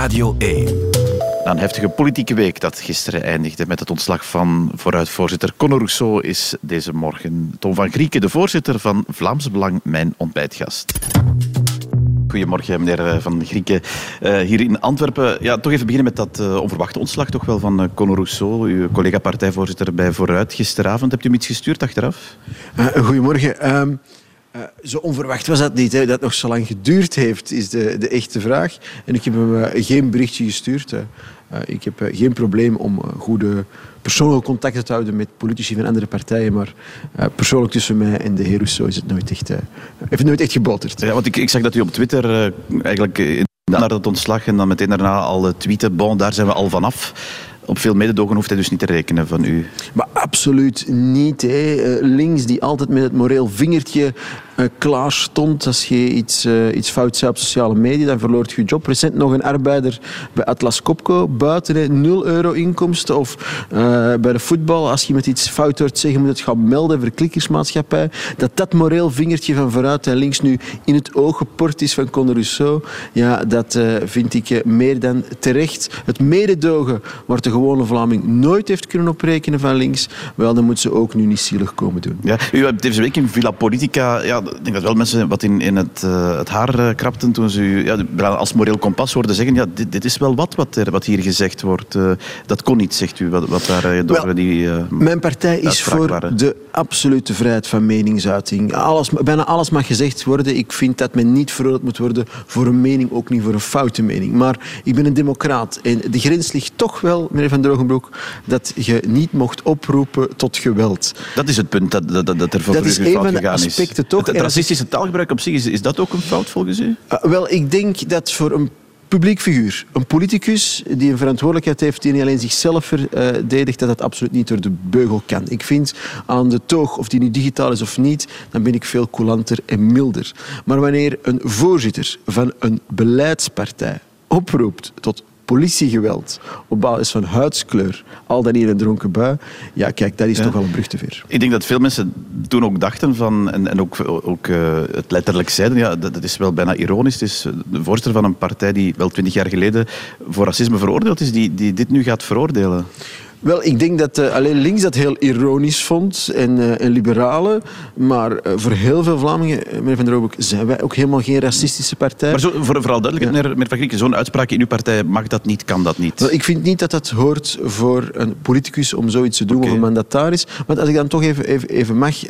Radio 1. Na een heftige politieke week dat gisteren eindigde met het ontslag van vooruitvoorzitter Conor Rousseau is deze morgen Tom van Grieken, de voorzitter van Vlaams Belang, mijn ontbijtgast. Goedemorgen, meneer eh, Van Grieken. Uh, hier in Antwerpen. Ja, toch even beginnen met dat uh, onverwachte ontslag toch wel van uh, Conor Rousseau, uw collega-partijvoorzitter bij Vooruit. Gisteravond hebt u hem iets gestuurd achteraf? goedemorgen. Uh, zo onverwacht was dat niet. Hè. Dat het nog zo lang geduurd heeft, is de, de echte vraag. En ik heb hem uh, geen berichtje gestuurd. Uh, ik heb geen probleem om goede persoonlijke contacten te houden met politici van andere partijen. Maar persoonlijk tussen mij en de heer Rousseau is het nooit echt, heeft nooit echt geboterd. Ja, want ik, ik zag dat u op Twitter eigenlijk naar dat ontslag en dan meteen daarna al tweeten. Bon, daar zijn we al vanaf op veel mededogen hoeft hij dus niet te rekenen van u. Maar absoluut niet. Hè. Links die altijd met het moreel vingertje klaar stond als je iets, uh, iets fout zei op sociale media, dan verloor je je job. Recent nog een arbeider bij Atlas Copco, buiten hè, 0 euro inkomsten. Of uh, bij de voetbal, als je met iets fout hoort zeggen, moet het gaan melden voor klikkersmaatschappij. Dat dat moreel vingertje van vooruit en links nu in het oog geport is van Conor Rousseau, ja, dat vind ik meer dan terecht. Het mededogen waar de gewone Vlaming nooit heeft kunnen oprekenen van links, wel, dan moet ze ook nu niet zielig komen doen. Ja, u hebt deze week in Villa Politica ja, ik denk dat wel mensen wat in, in het, uh, het haar uh, krapten toen ze u ja, als moreel kompas hoorden zeggen ja, dit, dit is wel wat, wat, er, wat hier gezegd wordt. Uh, dat kon niet, zegt u, wat, wat daar door die Mijn partij is voor waren. de absolute vrijheid van meningsuiting. Alles, bijna alles mag gezegd worden. Ik vind dat men niet veroordeeld moet worden voor een mening, ook niet voor een foute mening. Maar ik ben een democraat en de grens ligt toch wel, meneer Van Drogenbroek, dat je niet mocht oproepen tot geweld. Dat is het punt dat, dat, dat er voor dat is een van de aspecten toch het racistische taalgebruik op zich, is, is dat ook een fout volgens u? Uh, wel, ik denk dat voor een publiek figuur, een politicus die een verantwoordelijkheid heeft die niet alleen zichzelf verdedigt, dat dat absoluut niet door de beugel kan. Ik vind aan de toog, of die nu digitaal is of niet, dan ben ik veel coulanter en milder. Maar wanneer een voorzitter van een beleidspartij oproept tot politiegeweld op basis van huidskleur, al dan niet een dronken bui, ja, kijk, dat is ja. toch wel een brug te ver. Ik denk dat veel mensen toen ook dachten van, en, en ook, ook uh, het letterlijk zeiden, ja, dat, dat, is wel bijna ironisch. Het is de voorzitter van een partij die wel twintig jaar geleden voor racisme veroordeeld is, die, die dit nu gaat veroordelen. Wel, ik denk dat uh, alleen links dat heel ironisch vond en, uh, en liberalen. Maar uh, voor heel veel Vlamingen, meneer Van der Roobek, zijn wij ook helemaal geen racistische partij. Maar zo, voor, vooral duidelijk, ja. meneer Van Grieken, zo'n uitspraak in uw partij mag dat niet, kan dat niet? Wel, ik vind niet dat dat hoort voor een politicus om zoiets te doen okay. of een mandataris. Maar als ik dan toch even, even, even mag,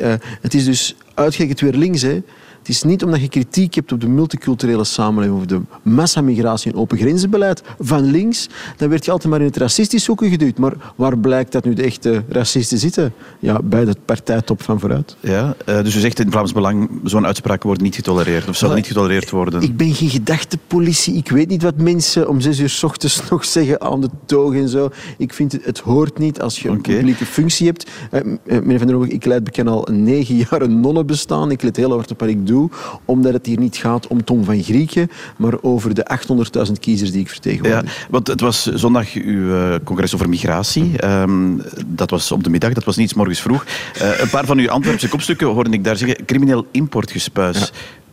het is dus uitgerekend weer links, hè. Het is niet omdat je kritiek hebt op de multiculturele samenleving of de massamigratie en open grenzenbeleid van links, dan werd je altijd maar in het racistisch hoeken geduwd. Maar waar blijkt dat nu de echte racisten zitten? Ja, bij de partijtop van vooruit. Ja, dus u zegt in Vlaams Belang, zo'n uitspraak wordt niet getolereerd of zal well, niet getolereerd worden? Ik ben geen gedachtepolitie. Ik weet niet wat mensen om zes uur s ochtends nog zeggen aan de toog en zo. Ik vind het, het hoort niet als je een okay. publieke functie hebt. Uh, meneer Van der Hoog, ik leid bekend al negen jaar een nonnenbestaan. Ik let heel hard op wat ik doe omdat het hier niet gaat om Tom van Grieken, maar over de 800.000 kiezers die ik vertegenwoordig. Ja, want het was zondag uw uh, congres over migratie. Um, dat was op de middag, dat was niet morgens vroeg. Uh, een paar van uw Antwerpse kopstukken hoorde ik daar zeggen, crimineel importgespuis. Ja.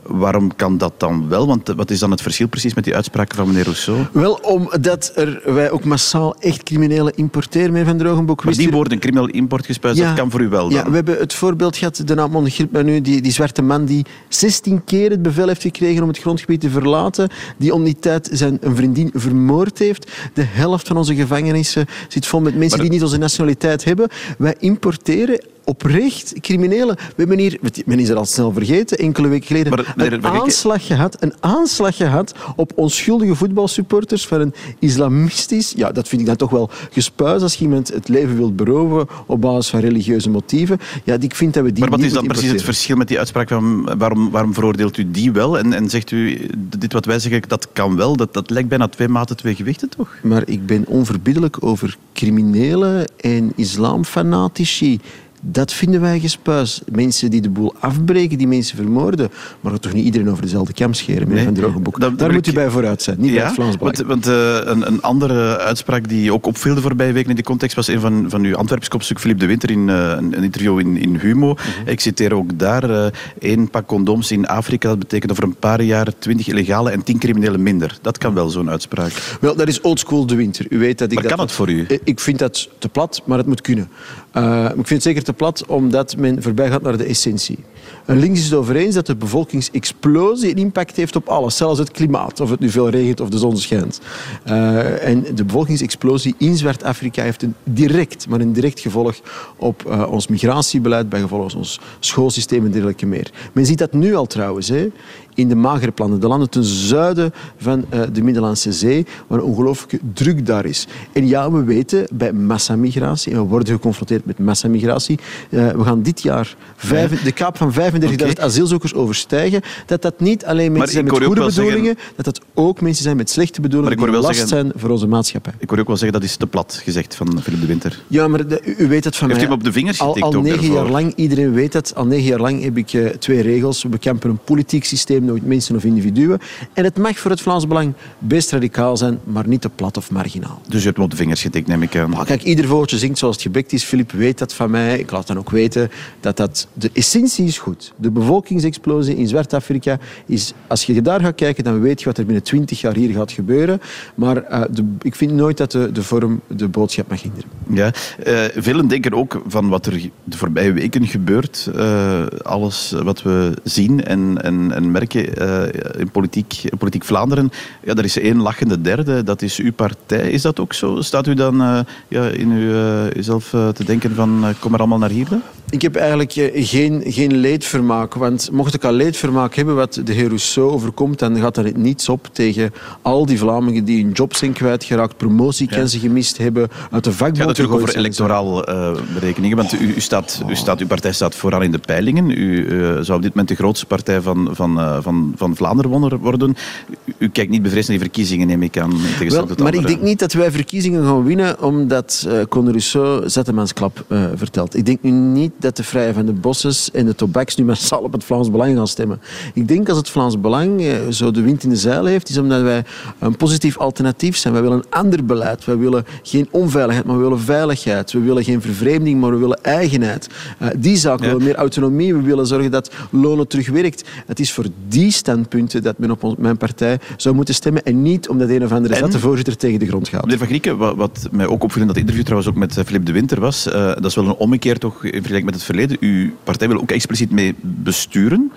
Waarom kan dat dan wel? Want wat is dan het verschil precies met die uitspraken van meneer Rousseau? Wel, omdat er, wij ook massaal echt criminelen importeren, Van Drogenboek. Maar die woorden, crimineel importgespuis, ja, dat kan voor u wel dan? Ja, we hebben het voorbeeld gehad, de naam ondergrip bij nu, die, die zwarte man die 16 keer het bevel heeft gekregen om het grondgebied te verlaten, die om die tijd zijn een vriendin vermoord heeft. De helft van onze gevangenissen zit vol met mensen maar, die niet onze nationaliteit hebben. Wij importeren oprecht criminelen. We hebben hier, men is er al snel vergeten, enkele weken geleden, maar, een, aanslag gehad, een aanslag gehad op onschuldige voetbalsupporters van een islamistisch... Ja, dat vind ik dan toch wel gespuis als je iemand het leven wilt beroven op basis van religieuze motieven. Ja, ik vind dat we die Maar wat is dan precies het verschil met die uitspraak? Van, waarom, waarom veroordeelt u die wel en, en zegt u, dit wat wij zeggen, dat kan wel? Dat, dat lijkt bijna twee maten twee gewichten, toch? Maar ik ben onverbiddelijk over criminelen en islamfanatici Dat vinden wij gespuis. Mensen die de boel afbreken, die mensen vermoorden. Maar dat toch niet iedereen over dezelfde kam scheren, meneer Nee. Van Drogenboek. Dat- Daar dat moet u bij vooruit zijn, niet bij het Vlaams want, want eh, een, een andere uitspraak die ook opviel de voorbije weken in die context was een van, van uw Antwerps kopstuk Philippe de Winter in eh, een, een interview in, in Humo. Mhm. Ik citeer ook daar, eh, één pak condooms in Afrika, dat betekent over een paar jaar twintig illegale en tien criminelen minder. Dat kan wel, zo'n uitspraak. Wel, dat is oldschool de winter. U weet dat ik Maar dat kan het voor u? Eh, Ik vind dat te plat, maar het moet kunnen. Eh, ik vind het zeker te plat omdat men voorbij gaat naar de essentie. En links is het over eens dat de bevolkingsexplosie een impact heeft op alles, zelfs het klimaat, of het nu veel regent of de zon schijnt. Eh, en de bevolkingsexplosie in Zwart-Afrika heeft een direct, maar een direct gevolg op eh, ons migratiebeleid, bij gevolg ons schoolsysteem en dergelijke meer. Men ziet dat nu al trouwens, hè, in de magere plannen, de landen ten zuiden van eh, de Middellandse Zee, waar een ongelooflijke druk daar is. En ja, we weten bij massamigratie, en we worden geconfronteerd met massamigratie, eh, we gaan dit jaar vijf- de kaap van 35.000 Oké. asielzoekers overstijgen, dat dat niet alleen mensen zijn met goede bedoelingen, dat dat ook mensen zijn met slechte Maar bedoelingen die last zeggen- zijn voor onze maatschappij. Ik hoor ook wel zeggen, dat is te plat gezegd van Philippe de Winter. Ja, maar de- u weet het van Heeft mij. u hem op de vingers al, getikt al ook negen jaar lang, iedereen weet het, al negen jaar lang heb ik eh, twee regels. We bekampen een politiek systeem, nooit mensen of individuen. En het mag voor het Vlaams Belang best radicaal zijn, maar niet te plat of marginaal. Dus u hebt op de vingers getikt, neem ik aan. Maar kijk, ieder vogeltje zingt zoals het gebekt is. Filip weet dat van mij. Ik laat dan ook weten dat dat... De essentie is goed. De bevolkingsexplosie in Zwart-Afrika is... Als je daar gaat kijken, dan weet je wat er binnen twintig jaar hier gaat gebeuren. Maar eh, de, ik vind nooit dat de, de vorm de boodschap mag hinderen. Ja, eh, velen denken ook van wat er de voorbije weken gebeurt, eh, alles wat we zien en, en, en merken eh, in, politiek, politiek Vlaanderen. Ja, er is één lachende derde, dat is uw partij. Is dat ook zo? Staat u dan eh, ja, in u, eh, uzelf te denken van kom er allemaal naar hier? dan? Ik heb eigenlijk geen, geen leedvermaak. Want mocht ik al leedvermaak hebben wat de heer Rousseau overkomt, dan gaat er niets op tegen al die Vlamingen die hun job zijn kwijtgeraakt, promotiekansen gemist hebben, uit de Het vakbond gaat natuurlijk over electoraal berekeningen, want u, u, staat, u staat, uw partij staat vooraan in de peilingen. U zou op dit moment de grootste partij van, van, eh, van, van Vlaanderen worden. U, kijkt niet bevreesd naar die verkiezingen, neem ik aan. Wel, maar ik denk niet dat wij verkiezingen gaan winnen omdat uh, Conor Rousseau Zetemansklap uh, vertelt. Ik denk nu niet dat de Vrije van de Bosses en de Tobaks nu massaal op het Vlaams Belang gaan stemmen. Ik denk als het Vlaams Belang uh, zo de wind in de zeil heeft, is omdat wij een positief alternatief zijn. Wij willen een ander beleid. Wij willen geen onveiligheid, maar we willen veiligheid. We willen geen vervreemding, maar we willen eigenheid. Uh, die zaken, ja. we willen meer autonomie. We willen zorgen dat lonen terugwerkt. Het is voor die standpunten dat men op mijn partij zou moeten stemmen en niet omdat een of andere En- zette voorzitter tegen de grond gaat. Meneer Van Grieken, wat, wat mij ook opviel in dat interview trouwens ook met eh, Philippe de Winter was, eh, dat is wel een ommekeer toch in vergelijking met het verleden. Uw partij wil ook expliciet mee besturen.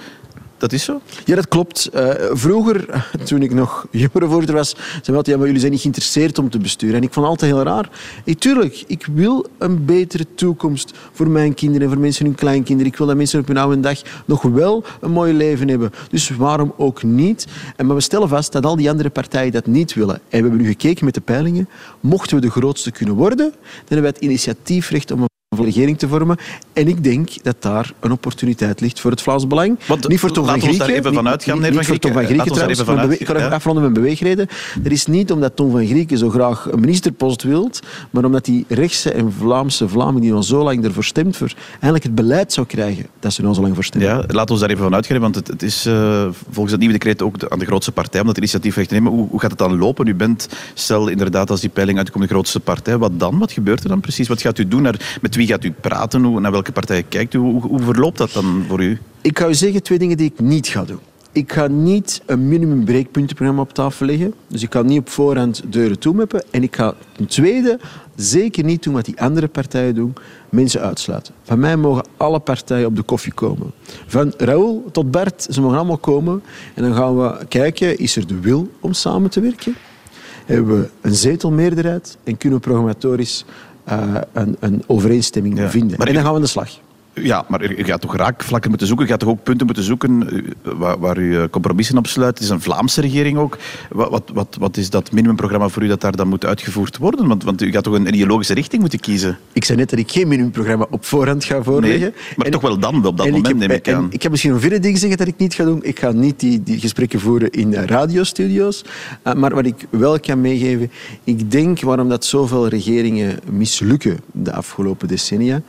Dat is zo? Ja, dat klopt. Uh, vroeger, toen ik nog jongerenvoorzitter was, zei we altijd, ja, maar jullie zijn niet geïnteresseerd om te besturen. En ik vond het altijd heel raar. Hey, tuurlijk, ik wil een betere toekomst voor mijn kinderen en voor mensen hun kleinkinderen. Ik wil dat mensen op hun oude dag nog wel een mooi leven hebben. Dus waarom ook niet? En maar we stellen vast dat al die andere partijen dat niet willen. En we hebben nu gekeken met de peilingen. Mochten we de grootste kunnen worden, dan hebben wij het initiatiefrecht om een regering te vormen. En ik denk dat daar een opportuniteit ligt voor het Vlaams Belang. Want, niet voor Tom van laten we ons Grieken. daar even van uitgaan, niet, meneer voor Tom van Grieken. Grieken trouwens. even bewe- ik kan even ja. afronden met beweegreden. Er is niet omdat Tom van Grieken zo graag een ministerpost wilt, maar omdat die rechtse en Vlaamse Vlamingen die al zo lang ervoor stemt, voor eigenlijk het beleid zou krijgen dat ze al zo lang voor stemmen. Ja, laten we ons daar even van uitgaan, want het, het is uh, volgens het nieuwe decreet ook de, aan de grootste partij om dat initiatiefrecht te nemen. Hoe, hoe gaat het dan lopen? U bent, stel inderdaad als die peiling uitkomt, de grootste partij. Wat dan? Wat gebeurt er dan precies? Wat gaat u doen? Naar, met wie gaat u praten? Hoe, naar welke partij kijkt u? Hoe, verloopt dat dan voor u? Ik ga u zeggen twee dingen die ik niet ga doen. Ik ga niet een minimum breekpuntenprogramma op tafel leggen. Dus ik ga niet op voorhand deuren toemappen. En ik ga ten tweede zeker niet doen wat die andere partijen doen, mensen uitsluiten. Van mij mogen alle partijen op de koffie komen. Van Raoul tot Bert, ze mogen allemaal komen. En dan gaan we kijken, is er de wil om samen te werken? Hebben we een zetelmeerderheid en kunnen we programmatorisch uh, een, een, overeenstemming Ja, vinden? maar En dan gaan we aan de slag. Ja, maar u gaat toch raakvlakken moeten zoeken? U gaat toch ook punten moeten zoeken eh, waar, waar u eh, compromissen op sluit? Het is een Vlaamse regering ook. Wat, wat, wat, is dat minimumprogramma voor u dat daar dan moet uitgevoerd worden? Want, want u gaat toch een ideologische richting moeten kiezen? Ik zei net dat ik geen minimumprogramma op voorhand ga voorleggen. Nee, maar En toch wel dan, op dat en moment heb, neem ik en aan. Ik heb misschien een verder ding zeggen dat ik niet ga doen. Ik ga niet die, die gesprekken voeren in eh, radiostudio's. Uh, maar wat ik wel kan meegeven, ik denk waarom dat zoveel regeringen mislukken de afgelopen decennia,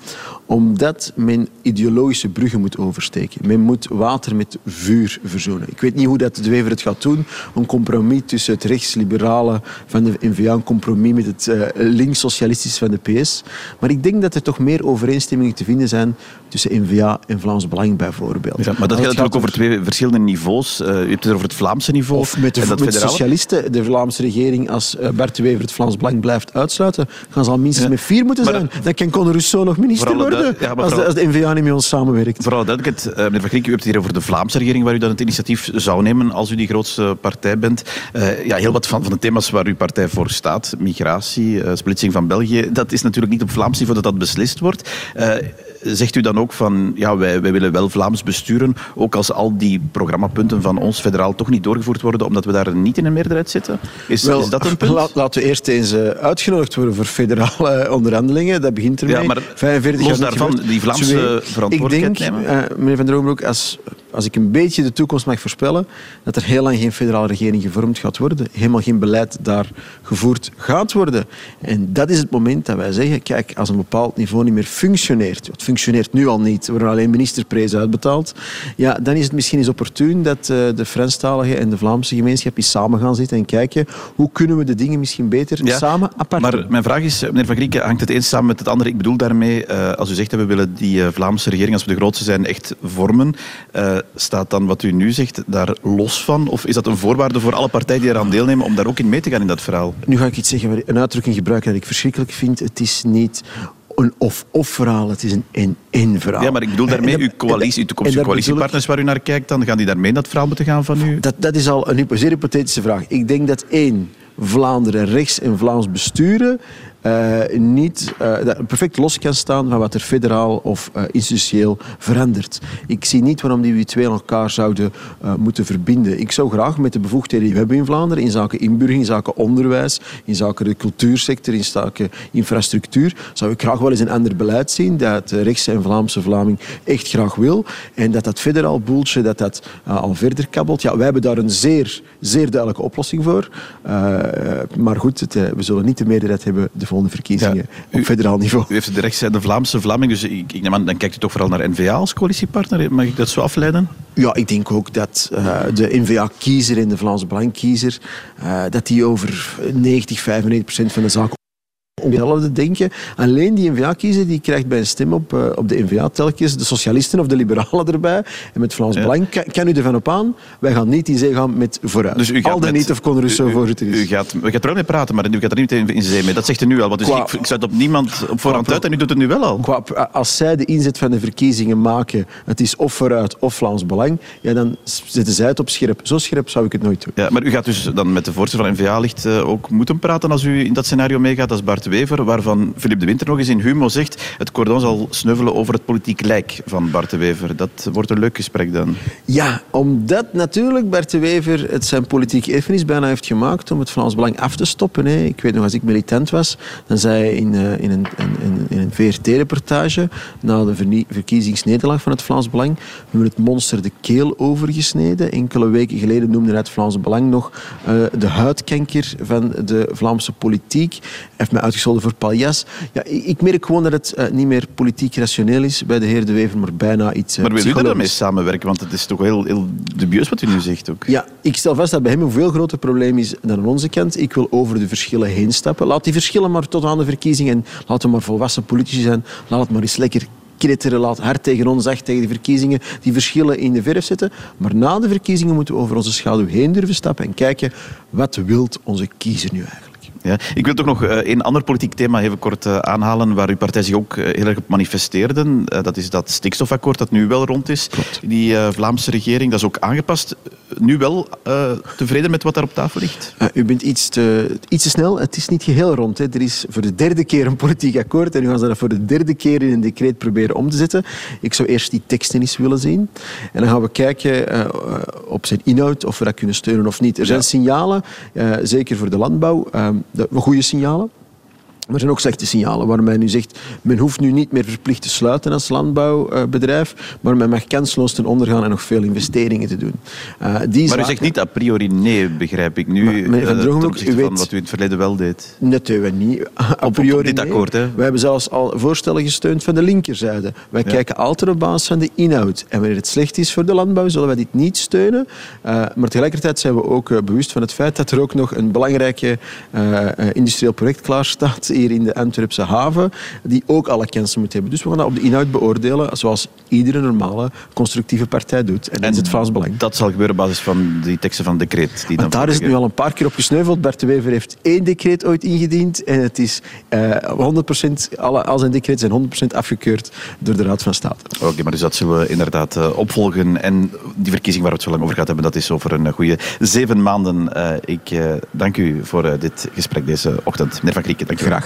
Omdat men ideologische bruggen moet oversteken. Men moet water met vuur verzoenen. Ik weet niet hoe dat de Wever het gaat doen. Een compromis tussen het rechtsliberale van de NVA, een compromis met het uh, links-socialistisch van de PS. Maar ik denk dat er toch meer overeenstemmingen te vinden zijn tussen NVA en Vlaams Belang bijvoorbeeld. Ja, maar dat gaat natuurlijk over twee verschillende niveaus. Uh, u hebt het over het Vlaamse niveau. Of met de, met socialisten, de Vlaamse regering, als uh, Bert de Wever het Vlaams Belang blijft uitsluiten, gaan ze al minstens ja. met vier moeten zijn. Dan kan Conor Rousseau nog minister worden ja, als, de, als, de, NVA niet met ons samenwerkt. Vooral duidelijkheid, uh, meneer Van Griek, u hebt het hier over de Vlaamse regering, waar u dan het initiatief zou nemen als u die grootste partij bent. Uh, ja, heel wat van, van de thema's waar uw partij voor staat, migratie, splitsing van België, dat is natuurlijk niet op Vlaams niveau dat dat beslist wordt zegt u dan ook van ja, wij, wij willen wel Vlaams besturen, ook als al die programmapunten van ons federaal toch niet doorgevoerd worden, omdat we daar niet in een meerderheid zitten? Is, wel, is dat een punt? laten we eerst eens uh, uitgenodigd worden voor federale onderhandelingen. Dat begint ermee. Ja, maar 45 los daarvan, die Vlaamse verantwoordelijkheid ik denk, nemen? Uh, meneer Van der Oombroek, als als ik een beetje de toekomst mag voorspellen, dat er heel lang geen federale regering gevormd gaat worden. Helemaal geen beleid daar gevoerd gaat worden. En dat is het moment dat wij zeggen, kijk, als een bepaald niveau niet meer functioneert, het functioneert nu al niet, er worden alleen ministerprijzen uitbetaald, ja, dan is het misschien eens opportun dat uh, de Franstalige en de Vlaamse gemeenschap eens samen gaan zitten en kijken hoe kunnen we de dingen misschien beter ja, samen apart Maar mijn vraag is, meneer Van Grieken, hangt het een samen met het andere? Ik bedoel daarmee, uh, als u zegt dat we willen die Vlaamse regering, als we de grootste zijn, echt vormen, staat dan wat u nu zegt daar los van? Of is dat een voorwaarde voor alle partijen die eraan deelnemen om daar ook in mee te gaan in dat verhaal? Nu ga ik iets zeggen, een uitdrukking gebruiken dat ik verschrikkelijk vind. Het is niet een of-of verhaal, het is een en-en verhaal. Ja, maar ik bedoel daarmee uw coalitie, uw toekomstige coalitiepartners waar u naar kijkt, dan gaan die daarmee in dat verhaal moeten gaan van u? Dat, dat is al een zeer hypothetische vraag. Ik denk dat één, Vlaanderen rechts en Vlaams besturen niet uh, perfect los kan staan van wat er federaal of uh, institutioneel verandert. Ik zie niet waarom die twee elkaar zouden moeten verbinden. Ik zou graag met de bevoegdheden die we hebben in Vlaanderen, in zaken inburgering, in zaken onderwijs, in zaken de cultuursector, in zaken infrastructuur, zou ik graag wel eens een ander beleid zien dat rechtse en Vlaamse Vlaming echt graag wil. En dat dat federaal boeltje dat dat al verder kabbelt. Ja, wij hebben daar een zeer, zeer duidelijke oplossing voor. maar goed, het, we zullen niet de meerderheid hebben de volgende verkiezingen ja, op federaal niveau. U heeft de rechtszijde Vlaamse Vlaming, dus ik, ik dan kijkt u toch vooral naar N-VA als coalitiepartner. Mag ik dat zo afleiden? Ja, ik denk ook dat uh, de N-VA-kiezer en de Vlaamse Belangkiezer, uh, dat die over 90, 95 procent van de zaken om hetzelfde denken. Alleen die N-VA-kiezer die krijgt bij een stem op, uh, op de N-VA telkens de socialisten of de liberalen erbij. En met Vlaams ja. Belang kan, kan, u ervan op aan, wij gaan niet in zee gaan met vooruit. Dus u gaat Al dan niet of Conor Rousseau voorzitter is. U gaat, u gaat er wel mee praten, maar u gaat er niet in zee mee. Dat zegt u nu al. Want dus qua, ik, ik zet op niemand op voorhand uit en u doet het nu wel al. Qua, als zij de inzet van de verkiezingen maken, het is of vooruit of Vlaams Belang, ja, dan zetten zij het op scherp. Zo scherp zou ik het nooit doen. Ja, maar u gaat dus dan met de voorzitter van N-VA licht uh, ook moeten praten als u in dat scenario meegaat als Bart Wever, waarvan Philippe de Winter nog eens in Humo zegt het cordon zal sneuvelen over het politiek lijk van Bart de Wever. Dat wordt een leuk gesprek dan. Ja, omdat natuurlijk Bart de Wever het zijn politiek erfenis bijna heeft gemaakt om het Vlaams Belang af te stoppen. Hè. Ik weet nog, als ik militant was, dan zei hij in, uh, in een, in, in een VRT-reportage na de verkiezingsnederlaag van het Vlaams Belang, we hebben het monster de keel overgesneden. Enkele weken geleden noemde hij het Vlaams Belang nog uh, de huidkanker van de Vlaamse politiek. Hij heeft uitgescholden voor paljas. Ja, ik merk gewoon dat het uh, niet meer politiek rationeel is bij de heer De Wever, maar bijna iets uh, Maar wil u daarmee samenwerken? Want het is toch heel, heel dubieus wat u nu zegt ook. Ja, ik stel vast dat bij hem een veel groter probleem is dan aan onze kant. Ik wil over de verschillen heen stappen. Laat die verschillen maar tot aan de verkiezingen en laten we maar volwassen politici zijn. Laat het maar eens lekker knitteren, laat hard tegen ons, zacht tegen de verkiezingen, die verschillen in de verf zetten. Maar na de verkiezingen moeten we over onze schaduw heen durven stappen en kijken wat wilt onze kiezer nu eigenlijk. Ja. Ik wil toch nog een ander politiek thema even kort uh, aanhalen waar uw partij zich ook uh, heel erg op manifesteerde. dat is dat stikstofakkoord dat nu wel rond is. Klopt. Die Vlaamse regering, dat is ook aangepast. Nu wel tevreden met wat daar op tafel ligt? u bent iets te, iets te snel. Het is niet geheel rond. Hè. Er is voor de derde keer een politiek akkoord en nu gaan ze dat voor de derde keer in een decreet proberen om te zetten. Ik zou eerst die teksten eens willen zien. En dan gaan we kijken op zijn inhoud of we dat kunnen steunen of niet. Er zijn ja. signalen, zeker voor de landbouw, de goede signalen. Er zijn ook slechte signalen waar men nu zegt, men hoeft nu niet meer verplicht te sluiten als landbouwbedrijf, maar men mag kansloos ten onder gaan en nog veel investeringen te doen. Uh, die maar u zegt niet a priori nee, begrijp ik nu, maar, van, uh, Drogenbroek, u weet, van wat u in het verleden wel deed. Doen we niet. A priori op, dit akkoord, hè? Wij hebben zelfs al voorstellen gesteund van de linkerzijde. Wij ja. kijken altijd op basis van de inhoud. En wanneer het slecht is voor de landbouw, zullen wij dit niet steunen. Uh, maar tegelijkertijd zijn we ook bewust van het feit dat er ook nog een belangrijk industrieel project klaar staat hier in de Antwerpse haven, die ook alle kansen moet hebben. Dus we gaan dat op de inhoud beoordelen, zoals iedere normale constructieve partij doet. En, en dat is het Vlaams Belang. Dat zal gebeuren op basis van die teksten van decreet. Die dan daar is het nu al een paar keer op gesneuveld. Bert de Wever heeft één decreet ooit ingediend en het is uh, 100%, alle, al zijn decreten zijn 100% afgekeurd door de Raad van State. Oké, okay, maar dus dat zullen we inderdaad uh, opvolgen. En die verkiezing waar we het zo lang over gaat hebben, dat is over een goede zeven maanden. Uh, ik dank u voor dit gesprek deze ochtend. Meneer Van Krieken, dank u. Graag